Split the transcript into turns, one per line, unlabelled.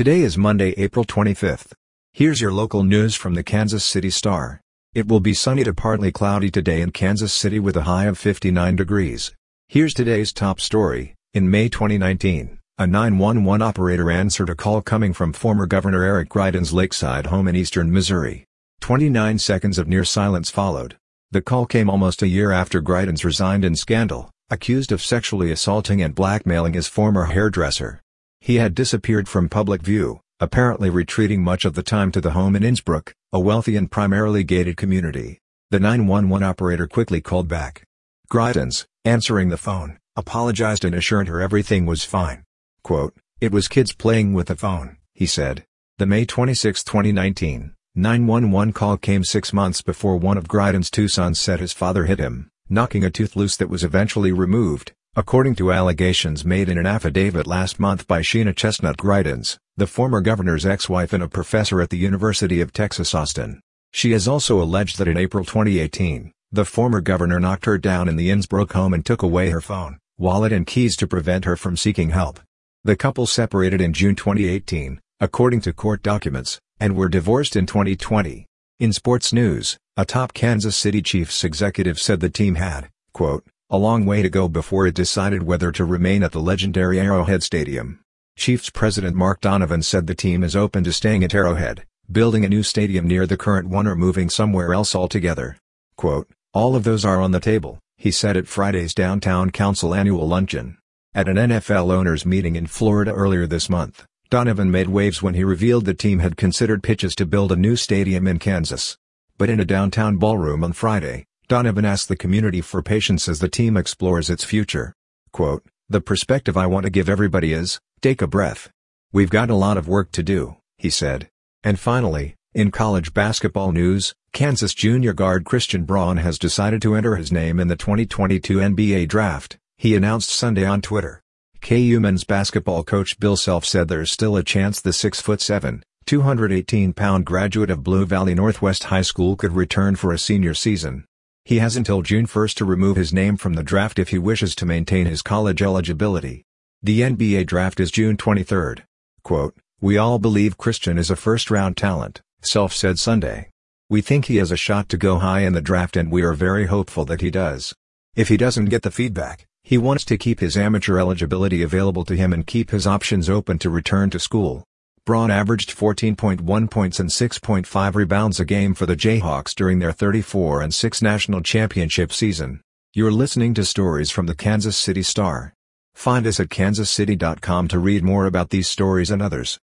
Today is Monday, April 25th. Here's your local news from the Kansas City Star. It will be sunny to partly cloudy today in Kansas City with a high of 59 degrees. Here's today's top story. In May 2019, a 911 operator answered a call coming from former Governor Eric Greitens' lakeside home in eastern Missouri. 29 seconds of near silence followed. The call came almost a year after Greitens resigned in scandal, accused of sexually assaulting and blackmailing his former hairdresser. He had disappeared from public view, apparently retreating much of the time to the home in Innsbrook, a wealthy and primarily gated community. The 911 operator quickly called back. Greitens, answering the phone, apologized and assured her everything was fine. Quote, It was kids playing with the phone, he said. The May 26, 2019, 911 call came six months before one of Greitens' two sons said his father hit him, knocking a tooth loose that was eventually removed, according to allegations made in an affidavit last month by Sheena Chestnut Greitens, the former governor's ex-wife and a professor at the University of Texas Austin. She has also alleged that in April 2018, the former governor knocked her down in the Innsbrook home and took away her phone, wallet and keys to prevent her from seeking help. The couple separated in June 2018, according to court documents, and were divorced in 2020. In sports news, a top Kansas City Chiefs executive said the team had, quote, a long way to go before it decided whether to remain at the legendary Arrowhead Stadium. Chiefs president Mark Donovan said the team is open to staying at Arrowhead, building a new stadium near the current one or moving somewhere else altogether. Quote, all of those are on the table, he said at Friday's Downtown Council annual luncheon. At an NFL owners meeting in Florida earlier this month, Donovan made waves when he revealed the team had considered pitches to build a new stadium in Kansas. But in a downtown ballroom on Friday, Donovan asked the community for patience as the team explores its future. Quote, The perspective I want to give everybody is, take a breath. We've got a lot of work to do, he said. And finally, in college basketball news, Kansas junior guard Christian Braun has decided to enter his name in the 2022 NBA draft, he announced Sunday on Twitter. KU men's basketball coach Bill Self said there's still a chance the 6'7", 218-pound graduate of Blue Valley Northwest High School could return for a senior season. He has until June 1 to remove his name from the draft if he wishes to maintain his college eligibility. The NBA draft is June 23. Quote, We all believe Christian is a first-round talent, Self said Sunday. We think he has a shot to go high in the draft and we are very hopeful that he does. If he doesn't get the feedback, he wants to keep his amateur eligibility available to him and keep his options open to return to school. Braun averaged 14.1 points and 6.5 rebounds a game for the Jayhawks during their 34-6 national championship season. You're listening to stories from the Kansas City Star. Find us at kansascity.com to read more about these stories and others.